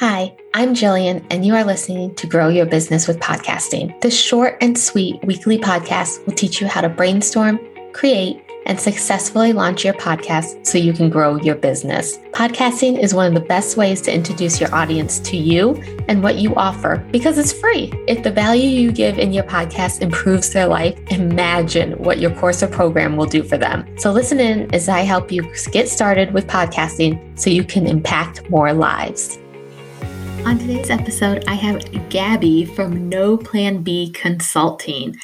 Hi, I'm Jillian, and you are listening to Grow Your Business with Podcasting. This short and sweet weekly podcast will teach you how to brainstorm, create, and successfully launch your podcast so you can grow your business. Podcasting is one of the best ways to introduce your audience to you and what you offer because it's free. If the value you give in your podcast improves their life, imagine what your course or program will do for them. So listen in as I help you get started with podcasting so you can impact more lives. On today's episode, I have Gabby from No Plan B Consulting.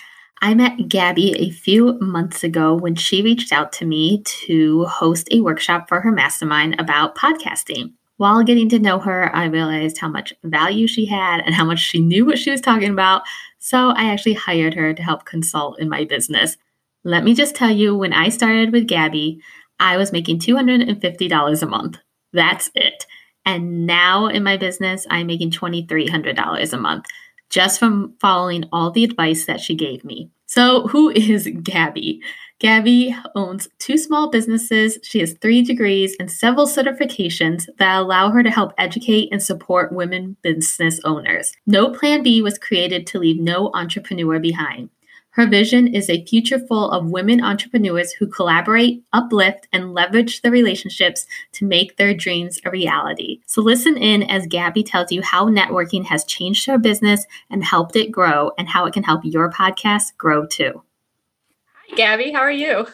I met Gabby a few months ago when she reached out to me to host a workshop for her mastermind about podcasting. While getting to know her, I realized how much value she had and how much she knew what she was talking about. So I actually hired her to help consult in my business. Let me just tell you, when I started with Gabby, I was making $250 a month. That's it. And now in my business, I'm making $2,300 a month just from following all the advice that she gave me. So, who is Gabby? Gabby owns two small businesses. She has three degrees and several certifications that allow her to help educate and support women business owners. No Plan B was created to leave no entrepreneur behind. Her vision is a future full of women entrepreneurs who collaborate, uplift, and leverage the relationships to make their dreams a reality. So, listen in as Gabby tells you how networking has changed her business and helped it grow, and how it can help your podcast grow too. Hi, Gabby. How are you?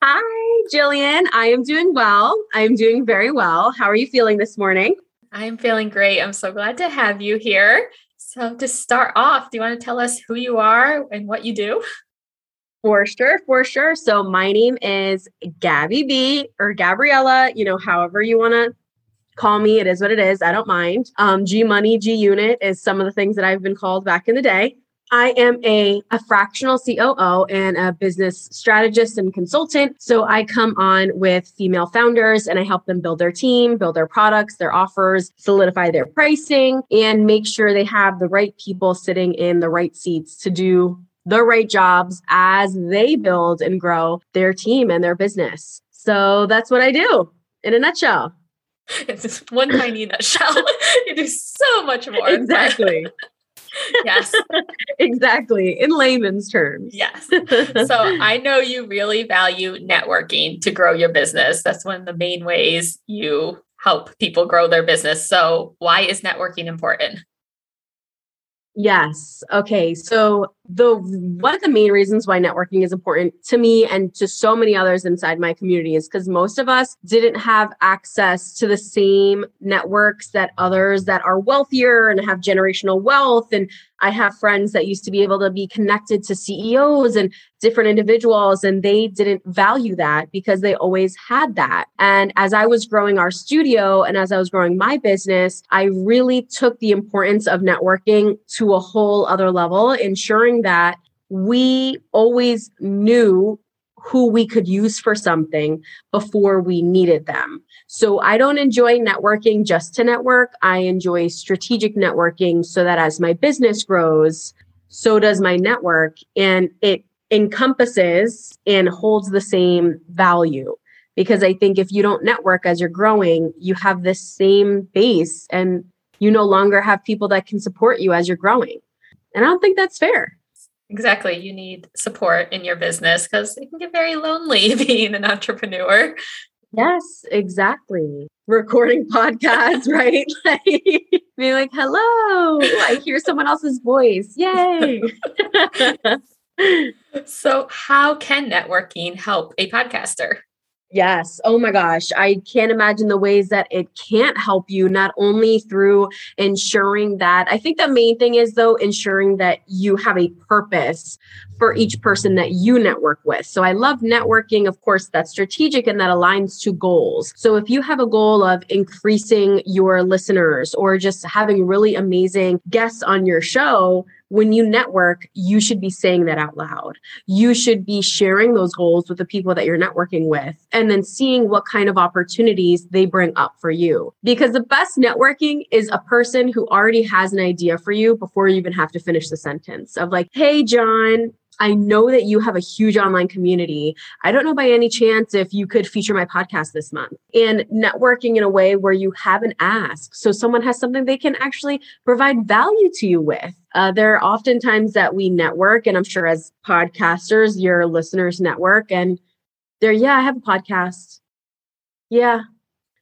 Hi, Jillian. I am doing well. I am doing very well. How are you feeling this morning? I'm feeling great. I'm so glad to have you here. So, to start off, do you want to tell us who you are and what you do? For sure, for sure. So, my name is Gabby B or Gabriella, you know, however you want to call me. It is what it is. I don't mind. Um, G Money, G Unit is some of the things that I've been called back in the day. I am a, a fractional COO and a business strategist and consultant. So I come on with female founders and I help them build their team, build their products, their offers, solidify their pricing, and make sure they have the right people sitting in the right seats to do the right jobs as they build and grow their team and their business. So that's what I do in a nutshell. It's just one tiny nutshell. you do so much more. Exactly yes. exactly. In layman's terms. Yes. So I know you really value networking to grow your business. That's one of the main ways you help people grow their business. So why is networking important? Yes. Okay. So the one of the main reasons why networking is important to me and to so many others inside my community is because most of us didn't have access to the same networks that others that are wealthier and have generational wealth and I have friends that used to be able to be connected to CEOs and different individuals, and they didn't value that because they always had that. And as I was growing our studio and as I was growing my business, I really took the importance of networking to a whole other level, ensuring that we always knew who we could use for something before we needed them. So I don't enjoy networking just to network. I enjoy strategic networking so that as my business grows, so does my network and it encompasses and holds the same value. Because I think if you don't network as you're growing, you have this same base and you no longer have people that can support you as you're growing. And I don't think that's fair. Exactly. You need support in your business because it can get very lonely being an entrepreneur. Yes, exactly. Recording podcasts, right? like being like, hello, I hear someone else's voice. Yay. so, how can networking help a podcaster? Yes. Oh my gosh. I can't imagine the ways that it can't help you, not only through ensuring that, I think the main thing is, though, ensuring that you have a purpose for each person that you network with. So I love networking. Of course, that's strategic and that aligns to goals. So if you have a goal of increasing your listeners or just having really amazing guests on your show, when you network, you should be saying that out loud. You should be sharing those goals with the people that you're networking with and then seeing what kind of opportunities they bring up for you. Because the best networking is a person who already has an idea for you before you even have to finish the sentence of like, hey, John, I know that you have a huge online community. I don't know by any chance if you could feature my podcast this month and networking in a way where you have an ask. So someone has something they can actually provide value to you with. Uh, there are often times that we network, and I'm sure as podcasters, your listeners network, and they're, yeah, I have a podcast. Yeah.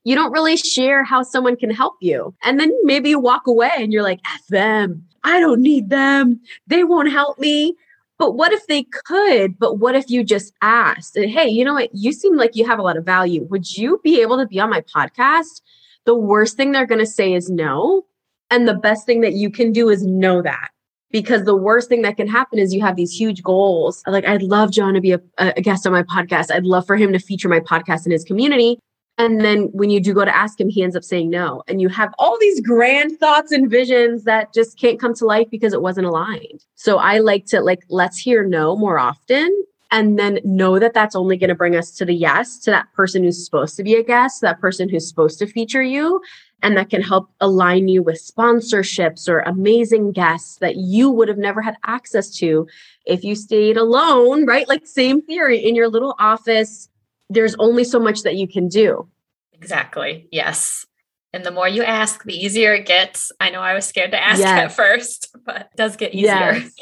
You don't really share how someone can help you. And then maybe you walk away and you're like, F them. I don't need them. They won't help me. But what if they could? But what if you just asked, hey, you know what? You seem like you have a lot of value. Would you be able to be on my podcast? The worst thing they're going to say is no. And the best thing that you can do is know that. Because the worst thing that can happen is you have these huge goals. Like, I'd love John to be a, a guest on my podcast. I'd love for him to feature my podcast in his community. And then when you do go to ask him, he ends up saying no. And you have all these grand thoughts and visions that just can't come to life because it wasn't aligned. So I like to like, let's hear no more often. And then know that that's only going to bring us to the yes, to that person who's supposed to be a guest, that person who's supposed to feature you. And that can help align you with sponsorships or amazing guests that you would have never had access to if you stayed alone, right? Like, same theory in your little office there's only so much that you can do. Exactly. Yes. And the more you ask, the easier it gets. I know I was scared to ask yes. at first, but it does get easier. Yes.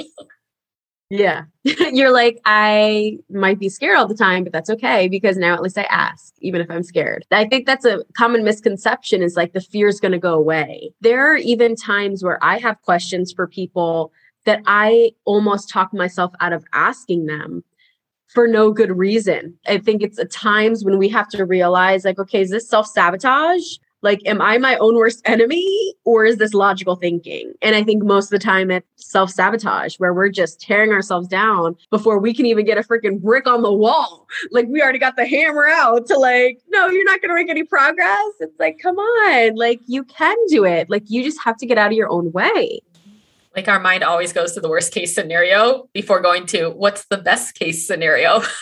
yeah. You're like, I might be scared all the time, but that's okay because now at least I ask, even if I'm scared. I think that's a common misconception is like the fear is going to go away. There are even times where I have questions for people that I almost talk myself out of asking them for no good reason. I think it's at times when we have to realize, like, okay, is this self sabotage? Like, am I my own worst enemy or is this logical thinking? And I think most of the time it's self sabotage where we're just tearing ourselves down before we can even get a freaking brick on the wall. Like, we already got the hammer out to, like, no, you're not going to make any progress. It's like, come on, like, you can do it. Like, you just have to get out of your own way. Like our mind always goes to the worst case scenario before going to what's the best case scenario.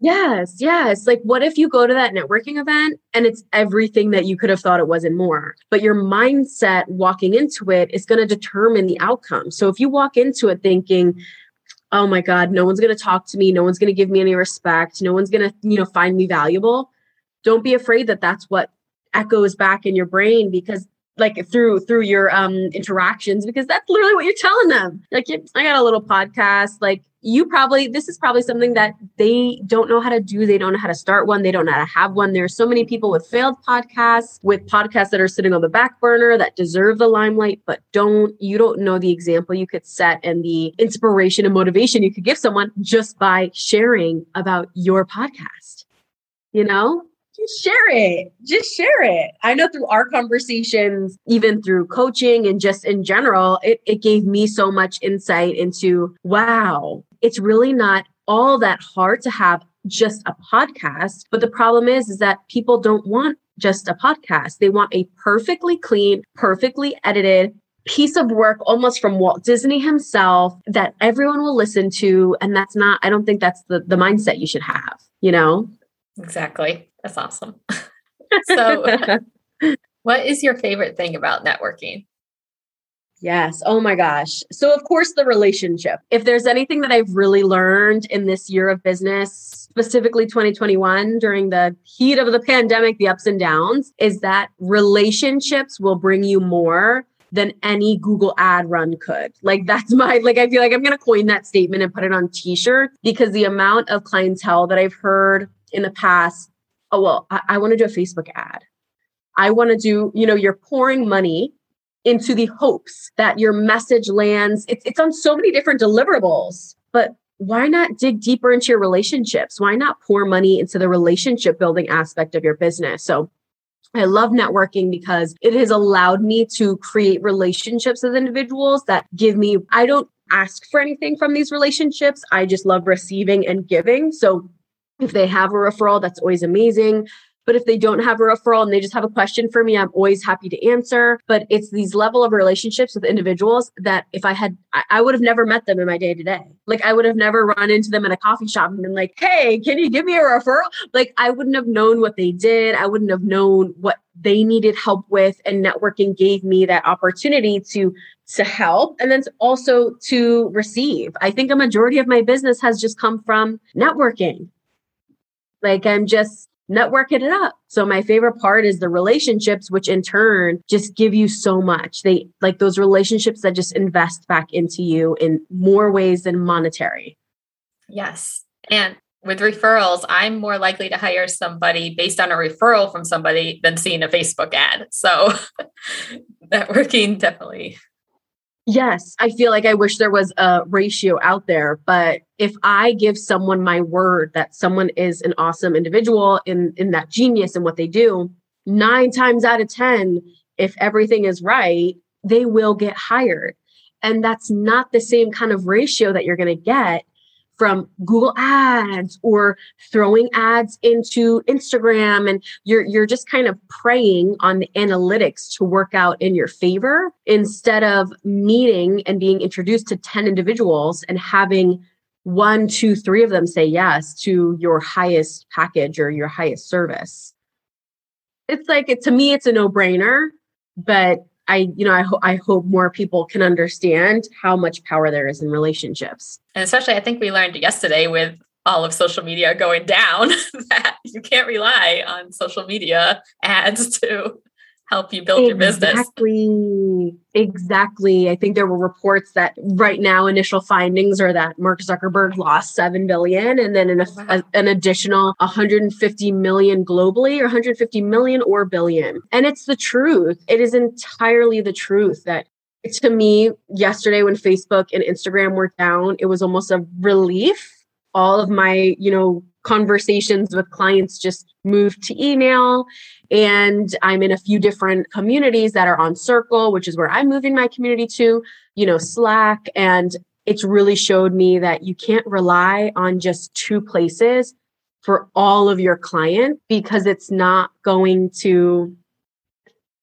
Yes, yes. Like, what if you go to that networking event and it's everything that you could have thought it was and more? But your mindset walking into it is going to determine the outcome. So, if you walk into it thinking, oh my God, no one's going to talk to me, no one's going to give me any respect, no one's going to, you know, find me valuable, don't be afraid that that's what echoes back in your brain because like through through your um interactions because that's literally what you're telling them. Like i got a little podcast like you probably this is probably something that they don't know how to do. They don't know how to start one. They don't know how to have one. There's so many people with failed podcasts with podcasts that are sitting on the back burner that deserve the limelight but don't you don't know the example you could set and the inspiration and motivation you could give someone just by sharing about your podcast you know just share it. Just share it. I know through our conversations, even through coaching and just in general, it, it gave me so much insight into wow, it's really not all that hard to have just a podcast. But the problem is, is that people don't want just a podcast. They want a perfectly clean, perfectly edited piece of work almost from Walt Disney himself that everyone will listen to. And that's not, I don't think that's the, the mindset you should have, you know? Exactly. That's awesome. so, what is your favorite thing about networking? Yes. Oh my gosh. So, of course, the relationship. If there's anything that I've really learned in this year of business, specifically 2021, during the heat of the pandemic, the ups and downs, is that relationships will bring you more than any Google ad run could. Like that's my like I feel like I'm going to coin that statement and put it on t-shirt because the amount of clientele that I've heard in the past, oh, well, I, I want to do a Facebook ad. I want to do, you know, you're pouring money into the hopes that your message lands. It's, it's on so many different deliverables, but why not dig deeper into your relationships? Why not pour money into the relationship building aspect of your business? So I love networking because it has allowed me to create relationships with individuals that give me, I don't ask for anything from these relationships. I just love receiving and giving. So if they have a referral, that's always amazing. But if they don't have a referral and they just have a question for me, I'm always happy to answer. But it's these level of relationships with individuals that if I had, I, would have never met them in my day to day. Like I would have never run into them in a coffee shop and been like, hey, can you give me a referral? Like I wouldn't have known what they did. I wouldn't have known what they needed help with and networking gave me that opportunity to to help and then also to receive. I think a majority of my business has just come from networking. Like I'm just networking it up. So my favorite part is the relationships, which in turn just give you so much. They like those relationships that just invest back into you in more ways than monetary. Yes. And with referrals, I'm more likely to hire somebody based on a referral from somebody than seeing a Facebook ad. So networking definitely. Yes, I feel like I wish there was a ratio out there, but if I give someone my word that someone is an awesome individual in in that genius and what they do, 9 times out of 10, if everything is right, they will get hired. And that's not the same kind of ratio that you're going to get from Google Ads or throwing ads into Instagram and you're you're just kind of praying on the analytics to work out in your favor instead of meeting and being introduced to 10 individuals and having one, two, three of them say yes to your highest package or your highest service. It's like it, to me, it's a no-brainer, but I, you know, I, ho- I hope more people can understand how much power there is in relationships. And especially, I think we learned yesterday with all of social media going down that you can't rely on social media ads to help you build exactly. your business. Exactly. Exactly. I think there were reports that right now initial findings are that Mark Zuckerberg lost 7 billion and then an, oh, wow. a, an additional 150 million globally or 150 million or billion. And it's the truth. It is entirely the truth that to me yesterday when Facebook and Instagram were down, it was almost a relief. All of my, you know, conversations with clients just moved to email and i'm in a few different communities that are on circle which is where i'm moving my community to you know slack. And it's really showed me that you can't rely on just two places for all of your client because it's not going to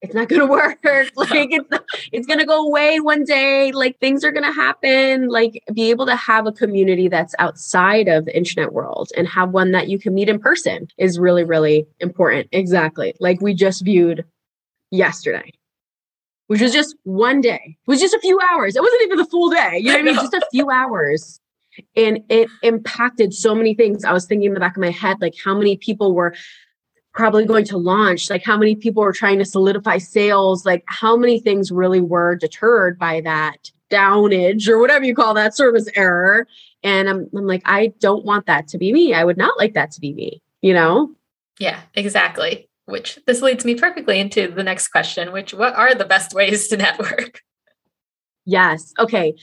it's not going to work. like it's it's going to go away one day. Like things are going to happen. Like be able to have a community that's outside of the internet world and have one that you can meet in person is really really important. Exactly. Like we just viewed yesterday. Which was just one day. It was just a few hours. It wasn't even the full day. You know what I mean? Just a few hours and it impacted so many things. I was thinking in the back of my head, like how many people were probably going to launch like how many people were trying to solidify sales like how many things really were deterred by that downage or whatever you call that service error. And I'm, I'm like i don't want that to be me. I would not like that to be me you know? Yeah exactly. Which this leads me perfectly into the next question which what are the best ways to network? Yes. Okay.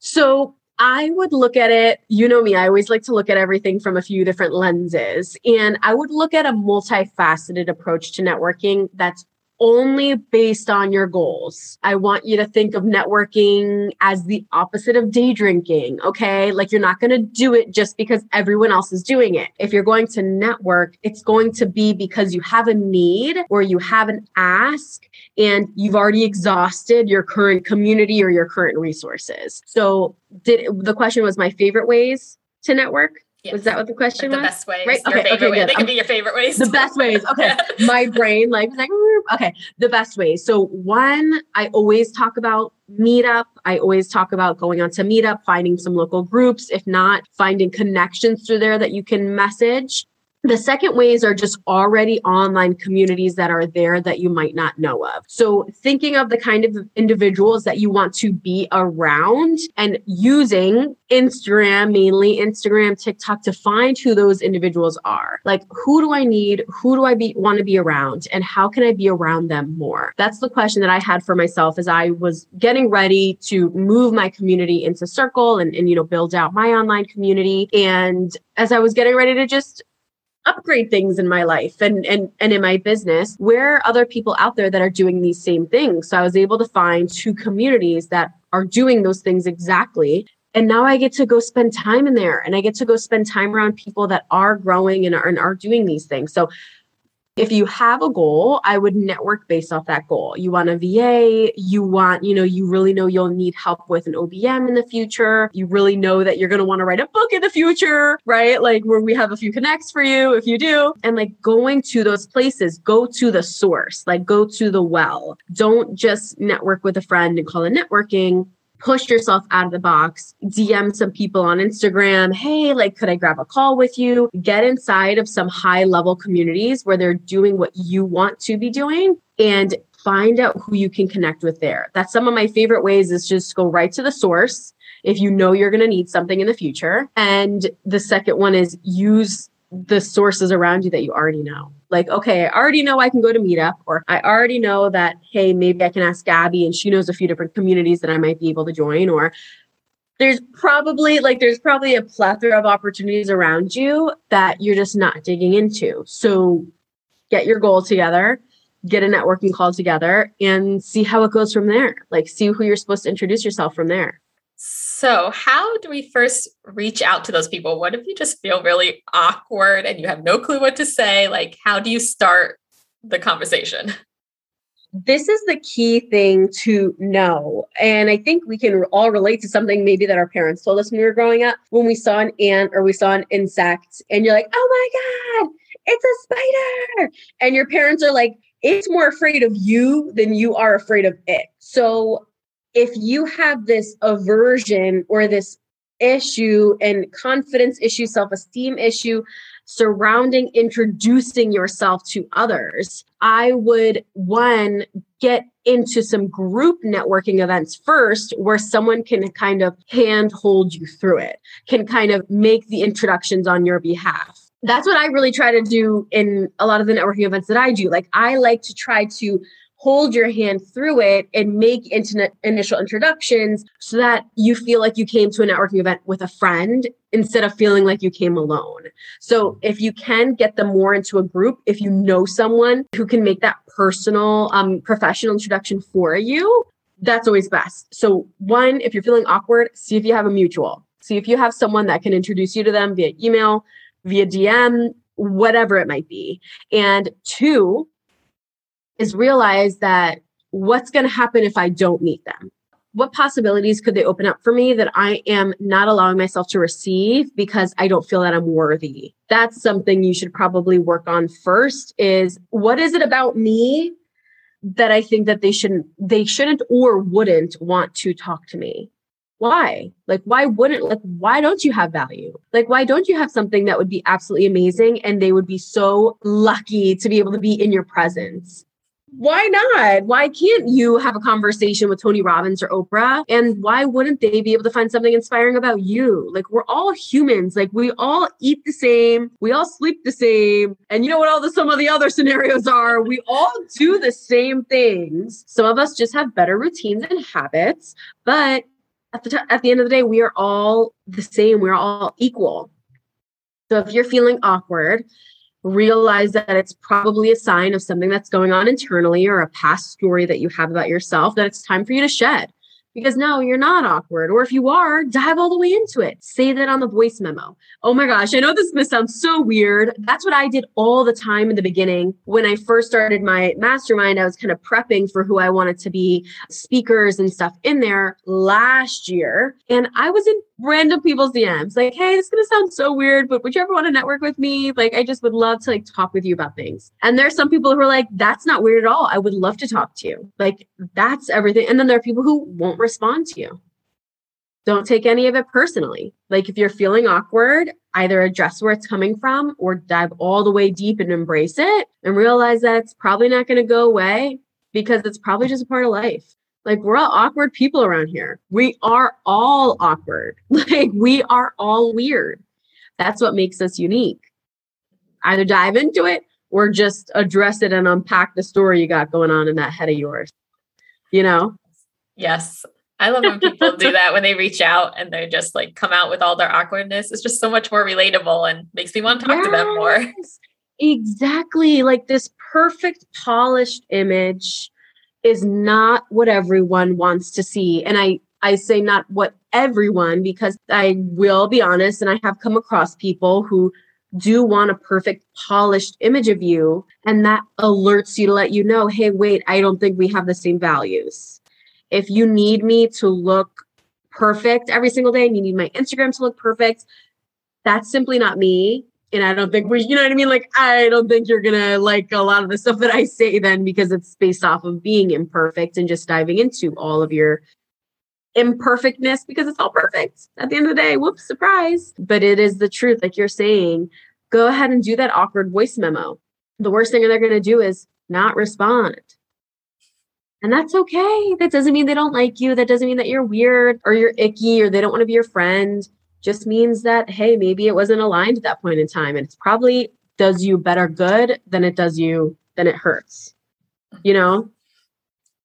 So I would look at it, you know me, I always like to look at everything from a few different lenses. And I would look at a multifaceted approach to networking that's only based on your goals. I want you to think of networking as the opposite of day drinking. Okay. Like you're not going to do it just because everyone else is doing it. If you're going to network, it's going to be because you have a need or you have an ask and you've already exhausted your current community or your current resources. So did the question was my favorite ways to network? Yes. Was that what the question like was? The best ways. Right. Okay. okay. Way. They can be your favorite ways. The best ways. Okay. My brain like like okay. The best ways. So one, I always talk about meetup. I always talk about going on to meetup, finding some local groups. If not, finding connections through there that you can message. The second ways are just already online communities that are there that you might not know of. So, thinking of the kind of individuals that you want to be around and using Instagram, mainly Instagram, TikTok to find who those individuals are. Like, who do I need? Who do I be want to be around? And how can I be around them more? That's the question that I had for myself as I was getting ready to move my community into Circle and, and you know, build out my online community. And as I was getting ready to just upgrade things in my life and and and in my business where are other people out there that are doing these same things? So i was able to find two communities that are doing those things exactly. And now i get to go spend time in there and i get to go spend time around people that are growing and are, and are doing these things. So if you have a goal, I would network based off that goal. You want a VA, you want, you know, you really know you'll need help with an OBM in the future. You really know that you're going to want to write a book in the future, right? Like where we have a few connects for you if you do. And like going to those places, go to the source, like go to the well. Don't just network with a friend and call it networking push yourself out of the box, DM some people on Instagram. Hey, like, could I grab a call with you? Get inside of some high level communities where they're doing what you want to be doing and find out who you can connect with there. That's some of my favorite ways is just go right to the source if you know you're going to need something in the future. And the second one is use the sources around you that you already know. Like, okay, I already know I can go to Meetup, or I already know that, hey, maybe I can ask Gabby and she knows a few different communities that I might be able to join, or there's probably like there's probably a plethora of opportunities around you that you're just not digging into. So get your goal together, get a networking call together and see how it goes from there. Like see who you're supposed to introduce yourself from there. So, how do we first reach out to those people? What if you just feel really awkward and you have no clue what to say? Like, how do you start the conversation? This is the key thing to know. And I think we can all relate to something maybe that our parents told us when we were growing up. When we saw an ant or we saw an insect, and you're like, oh my God, it's a spider. And your parents are like, it's more afraid of you than you are afraid of it. So if you have this aversion or this issue and confidence issue, self esteem issue surrounding introducing yourself to others, I would one get into some group networking events first where someone can kind of hand hold you through it, can kind of make the introductions on your behalf. That's what I really try to do in a lot of the networking events that I do. Like, I like to try to hold your hand through it and make internet initial introductions so that you feel like you came to a networking event with a friend instead of feeling like you came alone. So if you can get them more into a group, if you know someone who can make that personal um, professional introduction for you, that's always best. So one, if you're feeling awkward, see if you have a mutual. See if you have someone that can introduce you to them via email, via DM, whatever it might be. And two, is realize that what's going to happen if I don't meet them? What possibilities could they open up for me that I am not allowing myself to receive because I don't feel that I'm worthy? That's something you should probably work on first is what is it about me that I think that they shouldn't they shouldn't or wouldn't want to talk to me? Why? Like why wouldn't like why don't you have value? Like why don't you have something that would be absolutely amazing and they would be so lucky to be able to be in your presence? Why not? Why can't you have a conversation with Tony Robbins or Oprah? And why wouldn't they be able to find something inspiring about you? Like, we're all humans. Like, we all eat the same. We all sleep the same. And you know what all the some of the other scenarios are? We all do the same things. Some of us just have better routines and habits, but at the, t- at the end of the day, we are all the same. We're all equal. So if you're feeling awkward, realize that it's probably a sign of something that's going on internally or a past story that you have about yourself that it's time for you to shed because no, you're not awkward. Or if you are, dive all the way into it. Say that on the voice memo. Oh my gosh, I know this may sound so weird. That's what I did all the time in the beginning. When I first started my mastermind, I was kind of prepping for who I wanted to be speakers and stuff in there last year. And I was in random people's DMs like, hey, this is gonna sound so weird, but would you ever want to network with me? Like, I just would love to like talk with you about things. And there's some people who are like, that's not weird at all. I would love to talk to you. Like, that's everything. And then there are people who won't respond to you. Don't take any of it personally. Like, if you're feeling awkward, either address where it's coming from or dive all the way deep and embrace it and realize that it's probably not to go away because it's probably just a part of life. Like we're all awkward people around here. We are all awkward. Like we are all weird. That's what makes us unique. Either dive into it or just address it and unpack the story you got going on in that head of yours. You know? Yes. I love when people do that when they reach out and they're just like come out with all their awkwardness. It's just so much more relatable and makes me want to talk yes, to them more. Exactly. Like this perfect polished image is not what everyone wants to see. And I, I say not what everyone, because I will be honest, and I have come across people who do want a perfect polished image of you and that alerts you to let you know hey wait i don't think we have the same values if you need me to look perfect every single day and you need my instagram to look perfect that's simply not me and i don't think we you know what i mean like i don't think you're gonna like a lot of the stuff that i say then because it's based off of being imperfect and just diving into all of your imperfectness because it's all perfect at the end of the day. Whoops, surprise. But it is the truth. Like you're saying, go ahead and do that awkward voice memo. The worst thing they're to do is not respond. And that's okay. That doesn't mean they don't like you. That doesn't mean that you're weird or you're icky or they don't want to be your friend. Just means that, hey, maybe it wasn't aligned at that point in time. And it's probably does you better good than it does you, than it hurts. You know?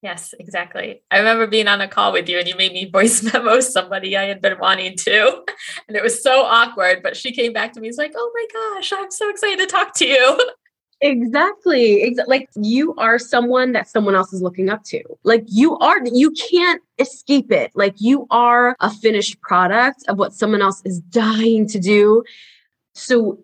Yes, exactly. I remember being on a call with you and you made me voice memo somebody I had been wanting to. And it was so awkward, but she came back to me. and was like, oh my gosh, I'm so excited to talk to you. Exactly. Exa- like you are someone that someone else is looking up to. Like you are, you can't escape it. Like you are a finished product of what someone else is dying to do. So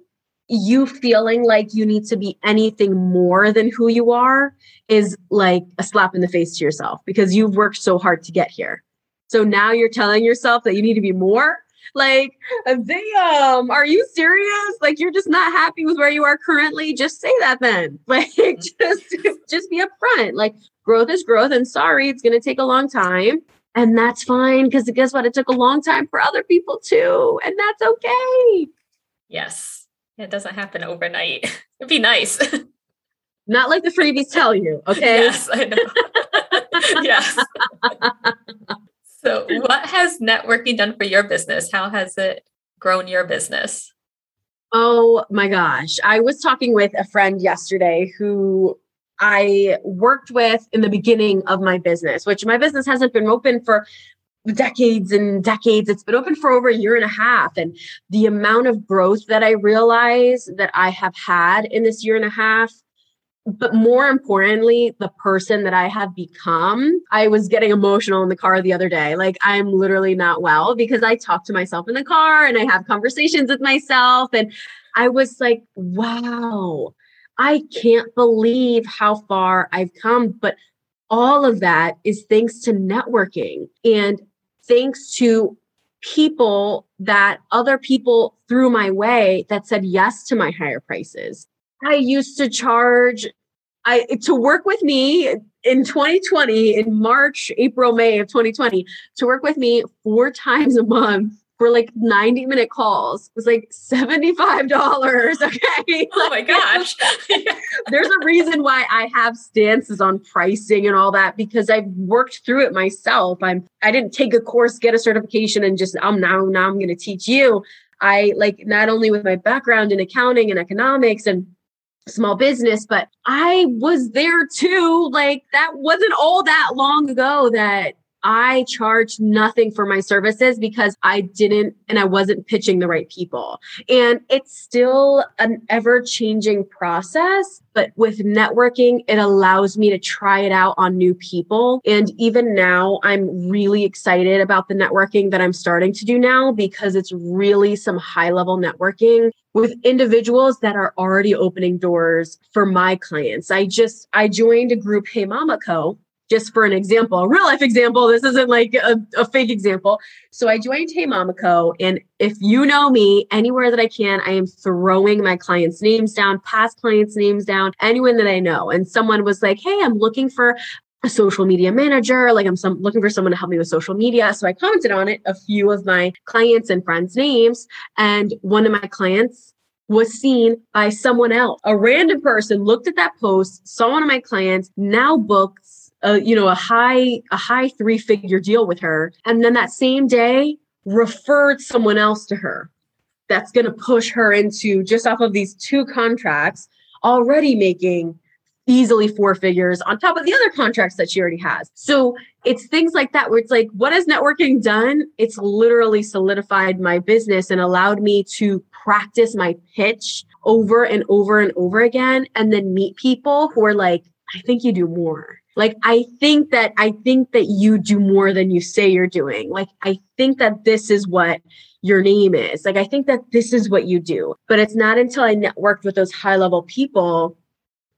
you feeling like you need to be anything more than who you are is like a slap in the face to yourself because you've worked so hard to get here. So now you're telling yourself that you need to be more. Like, uh, damn, are you serious? Like, you're just not happy with where you are currently. Just say that then. Like, mm-hmm. just just be upfront. Like, growth is growth, and sorry, it's going to take a long time, and that's fine. Because guess what? It took a long time for other people too, and that's okay. Yes, it doesn't happen overnight. It'd be nice. Not like the freebies tell you, okay? yes, I know. yes. So, what has networking done for your business? How has it grown your business? Oh my gosh. I was talking with a friend yesterday who I worked with in the beginning of my business, which my business hasn't been open for decades and decades. It's been open for over a year and a half. And the amount of growth that I realize that I have had in this year and a half, but more importantly, the person that I have become. I was getting emotional in the car the other day. Like, I'm literally not well because I talk to myself in the car and I have conversations with myself. And I was like, wow, I can't believe how far I've come. But all of that is thanks to networking. And thanks to people that other people threw my way that said yes to my higher prices. I used to charge I to work with me in 2020 in March, April, May of 2020 to work with me four times a month for like 90 minute calls was like $75. Okay. Oh my gosh. There's a reason why I have stances on pricing and all that because I've worked through it myself. I'm I didn't take a course, get a certification, and just I'm now now I'm gonna teach you. I like not only with my background in accounting and economics and small business, but I was there too. Like that wasn't all that long ago that I charged nothing for my services because I didn't and I wasn't pitching the right people. And it's still an ever changing process, but with networking, it allows me to try it out on new people. And even now, I'm really excited about the networking that I'm starting to do now because it's really some high level networking with individuals that are already opening doors for my clients. I just I joined a group Hey Mama Co just for an example, a real life example. This isn't like a, a fake example. So I joined Hey Mama Co. And if you know me, anywhere that I can, I am throwing my clients' names down, past clients' names down, anyone that I know. And someone was like, Hey, I'm looking for a social media manager. Like I'm some, looking for someone to help me with social media. So I commented on it, a few of my clients and friends' names. And one of my clients was seen by someone else. A random person looked at that post, saw one of my clients, now booked a you know a high a high three figure deal with her and then that same day referred someone else to her that's going to push her into just off of these two contracts already making easily four figures on top of the other contracts that she already has. So it's things like that where it's like, what has networking done? It's literally solidified my business and allowed me to practice my pitch over and over and over again and then meet people who are like, I think you do more like i think that i think that you do more than you say you're doing like i think that this is what your name is. Like, I think that this is what you do. But it's not until I networked with those high level people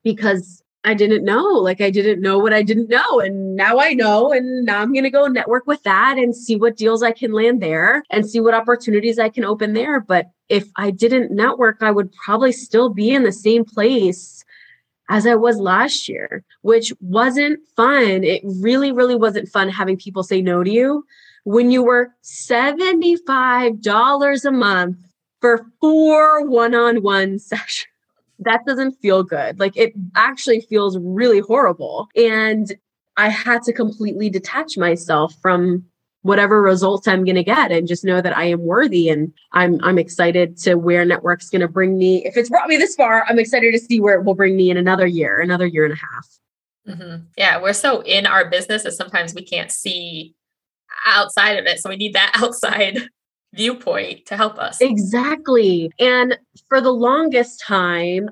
because I didn't know. Like, I didn't know what I didn't know. And now I know. And now I'm going to go network with that and see what deals I can land there and see what opportunities I can open there. But if I didn't network, I would probably still be in the same place as I was last year, which wasn't fun. It really, really wasn't fun having people say no to you when you were $75 a month for four one on one sessions. That doesn't feel good. Like it actually feels really horrible. And I had to completely detach myself from whatever results I'm going to get and just know that I am worthy and I'm I'm excited to where network's going to bring me. If it's brought me this far, I'm excited to see where it will bring me in another year, another year and a half. Mm-hmm. Yeah, we're so in our business that sometimes we can't see outside of it. So we need that outside viewpoint to help us. Exactly. And for the longest time,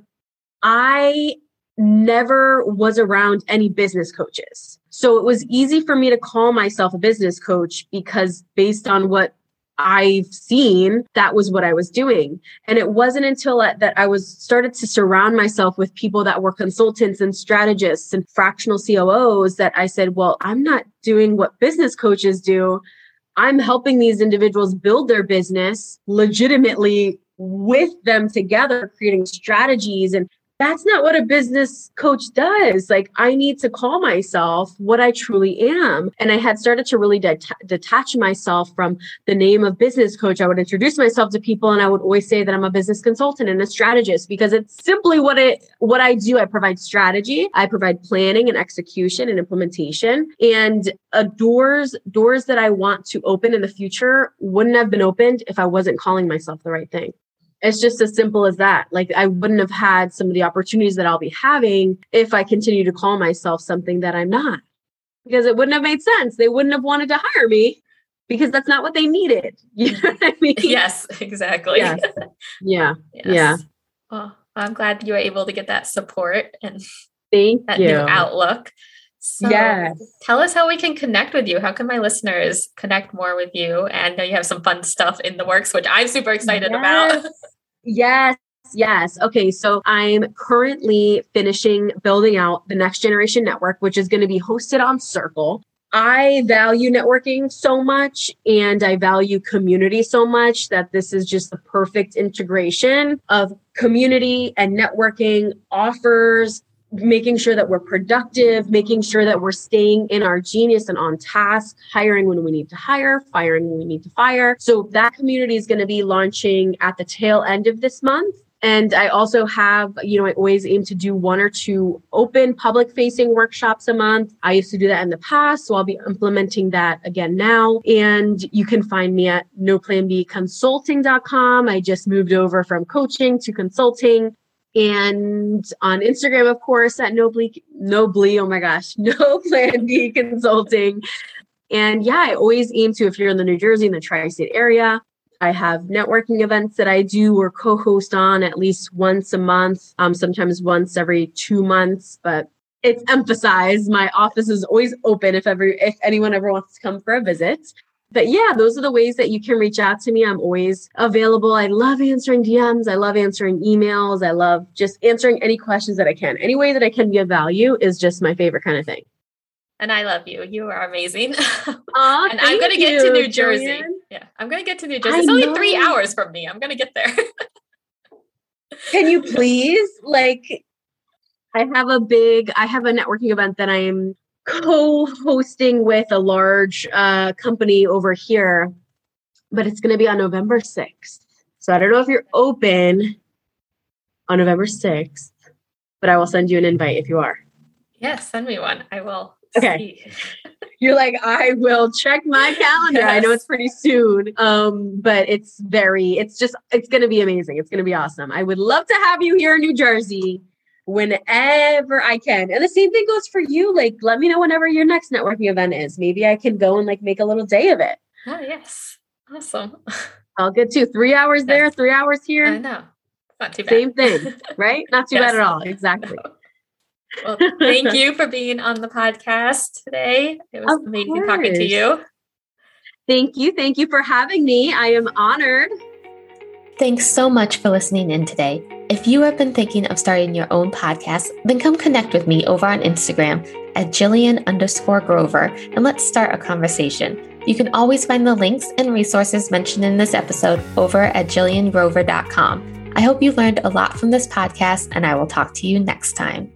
I never was around any business coaches. So it was easy for me to call myself a business coach because based on what I've seen, that was what I was doing. And it wasn't until that I was started to surround myself with people that were consultants and strategists and fractional COOs that I said, well, I'm not doing what business coaches do. I'm helping these individuals build their business legitimately with them together, creating strategies and that's not what a business coach does. Like, I need to call myself what I truly am. And I had started to really det- detach myself from the name of business coach. I would introduce myself to people and I would always say that I'm a business consultant and a strategist because it's simply what it, what I do. I provide strategy, I provide planning and execution and implementation. And uh, doors, doors that I want to open in the future wouldn't have been opened if I wasn't calling myself the right thing. It's just as simple as that. Like I wouldn't have had some of the opportunities that I'll be having if I continue to call myself something that I'm not. Because it wouldn't have made sense. They wouldn't have wanted to hire me because that's not what they needed. You know what I mean? Yes, exactly. Yes. Yeah. Yes. Yeah. Well, I'm glad you were able to get that support and Thank that you. new outlook. So Yes. tell us how we can connect with you. How can my listeners connect more with you? And know you have some fun stuff in the works, which I'm super excited about. Yes. Yes. Okay. So I'm currently finishing building out the next generation network, which is going to be hosted on Circle. I value networking so much and I value community so much that this is just the perfect integration of community and networking offers, making sure that we're productive, making sure that we're staying in our genius and on task, hiring when we need to hire, firing when we need to fire. So that community is going to be launching at the tail end of this month. And I also have, you know, I always aim to do one or two open public facing workshops a month. I used to do that in the past, so I'll be implementing that again now. And you can find me at noplanbconsulting.com. I just moved over from coaching to consulting and on Instagram, of course, at Nobly, Nobly, oh my gosh, No Plan B Consulting. And yeah, I always aim to, if you're in the New Jersey, in the tri state area, I have networking events that I do or co host on at least once a month, um, sometimes once every two months, but it's emphasized. My office is always open if ever if anyone ever wants to come for a visit but yeah, those are the ways that you can reach out to me. I'm always available. I love answering DMs. I love answering emails. I love just answering any questions that I can. Any way that I can be of value is just my favorite kind of thing. And I love you. You are amazing. Aw, and I'm going to get to New Jersey. Yeah, I'm going to get to New Jersey. I It's only three hours from me. I'm going to get there. Can you please like I have a big I have a networking event that I'm co-hosting with a large uh, company over here, but it's going to be on November 6th. So I don't know if you're open on November 6th, but I will send you an invite if you are. yes, send me one. I will. Okay. see. You're like, I will check my calendar. I know it's pretty soon. Um, but it's very, it's just, it's gonna be amazing. It's gonna be awesome. I would love to have you here in New Jersey whenever I can. And the same thing goes for you. Like, let me know whenever your next networking event is. Maybe I can go and like make a little day of it. Oh, yes. Awesome. I'll get to three hours there, three hours here. I know. Not too bad. Same thing, right? Not too Yes. bad at all. Exactly. Well, thank you for being on the podcast today. It was Of amazing talking to you. Thank you. Thank you for having me. I am honored. Thanks so much for listening in today. If you have been thinking of starting your own podcast, then come connect with me over on Instagram at Jillian underscore Grover and let's start a conversation. You can always find the links and resources mentioned in this episode over at jilliangrover.com. I hope you learned a lot from this podcast, and I will talk to you next time.